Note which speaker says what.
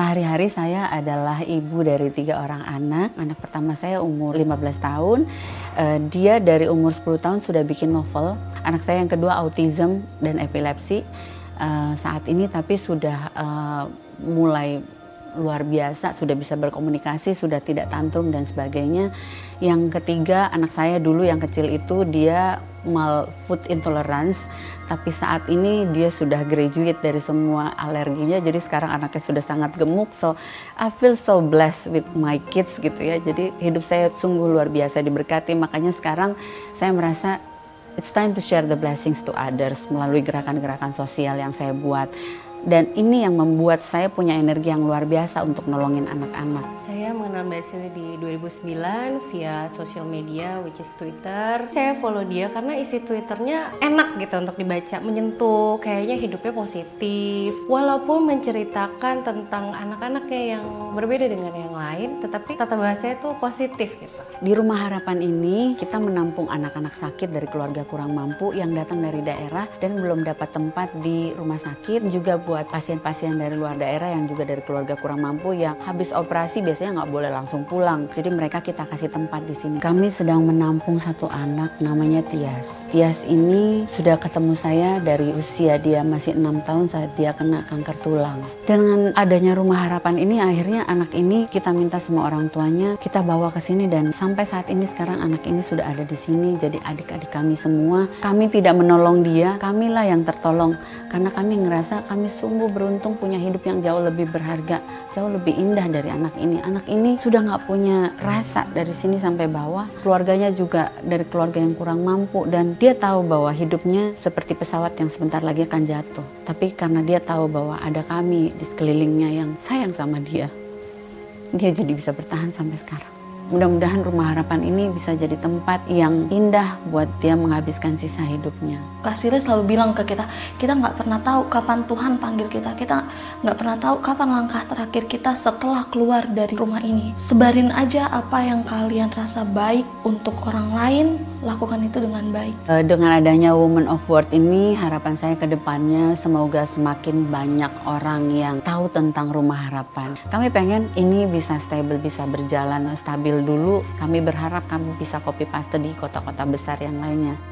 Speaker 1: Sehari-hari saya adalah ibu dari tiga orang anak. Anak pertama saya umur 15 tahun. Uh, dia dari umur 10 tahun sudah bikin novel. Anak saya yang kedua autism dan epilepsi. Uh, saat ini tapi sudah uh, mulai luar biasa, sudah bisa berkomunikasi, sudah tidak tantrum dan sebagainya. Yang ketiga, anak saya dulu yang kecil itu dia mal food intolerance, tapi saat ini dia sudah graduate dari semua alerginya, jadi sekarang anaknya sudah sangat gemuk. So I feel so blessed with my kids gitu ya. Jadi hidup saya sungguh luar biasa diberkati. Makanya sekarang saya merasa it's time to share the blessings to others melalui gerakan-gerakan sosial yang saya buat dan ini yang membuat saya punya energi yang luar biasa untuk nolongin anak-anak.
Speaker 2: Saya mengenal Mbak Sili di 2009 via sosial media which is Twitter. Saya follow dia karena isi Twitternya enak gitu untuk dibaca, menyentuh, kayaknya hidupnya positif. Walaupun menceritakan tentang anak-anaknya yang berbeda dengan yang lain, tetapi tata bahasanya itu positif gitu.
Speaker 1: Di Rumah Harapan ini kita menampung anak-anak sakit dari keluarga kurang mampu yang datang dari daerah dan belum dapat tempat di rumah sakit juga buat pasien-pasien dari luar daerah yang juga dari keluarga kurang mampu yang habis operasi biasanya nggak boleh langsung pulang. Jadi mereka kita kasih tempat di sini. Kami sedang menampung satu anak namanya Tias. Tias ini sudah ketemu saya dari usia dia masih enam tahun saat dia kena kanker tulang. Dengan adanya rumah harapan ini akhirnya anak ini kita minta semua orang tuanya kita bawa ke sini dan sampai saat ini sekarang anak ini sudah ada di sini. Jadi adik-adik kami semua kami tidak menolong dia, kamilah yang tertolong karena kami ngerasa kami sungguh beruntung punya hidup yang jauh lebih berharga, jauh lebih indah dari anak ini. Anak ini sudah nggak punya rasa dari sini sampai bawah. Keluarganya juga dari keluarga yang kurang mampu dan dia tahu bahwa hidupnya seperti pesawat yang sebentar lagi akan jatuh. Tapi karena dia tahu bahwa ada kami di sekelilingnya yang sayang sama dia, dia jadi bisa bertahan sampai sekarang. Mudah-mudahan rumah harapan ini bisa jadi tempat yang indah buat dia menghabiskan sisa hidupnya.
Speaker 3: Kasirnya selalu bilang ke kita, kita nggak pernah tahu kapan Tuhan panggil kita. Kita nggak pernah tahu kapan langkah terakhir kita setelah keluar dari rumah ini. Sebarin aja apa yang kalian rasa baik untuk orang lain, lakukan itu dengan baik.
Speaker 1: Eh, dengan adanya Women of Worth ini, harapan saya ke depannya semoga semakin banyak orang yang tahu tentang rumah harapan. Kami pengen ini bisa stable, bisa berjalan stabil dulu. Kami berharap kami bisa copy paste di kota-kota besar yang lainnya.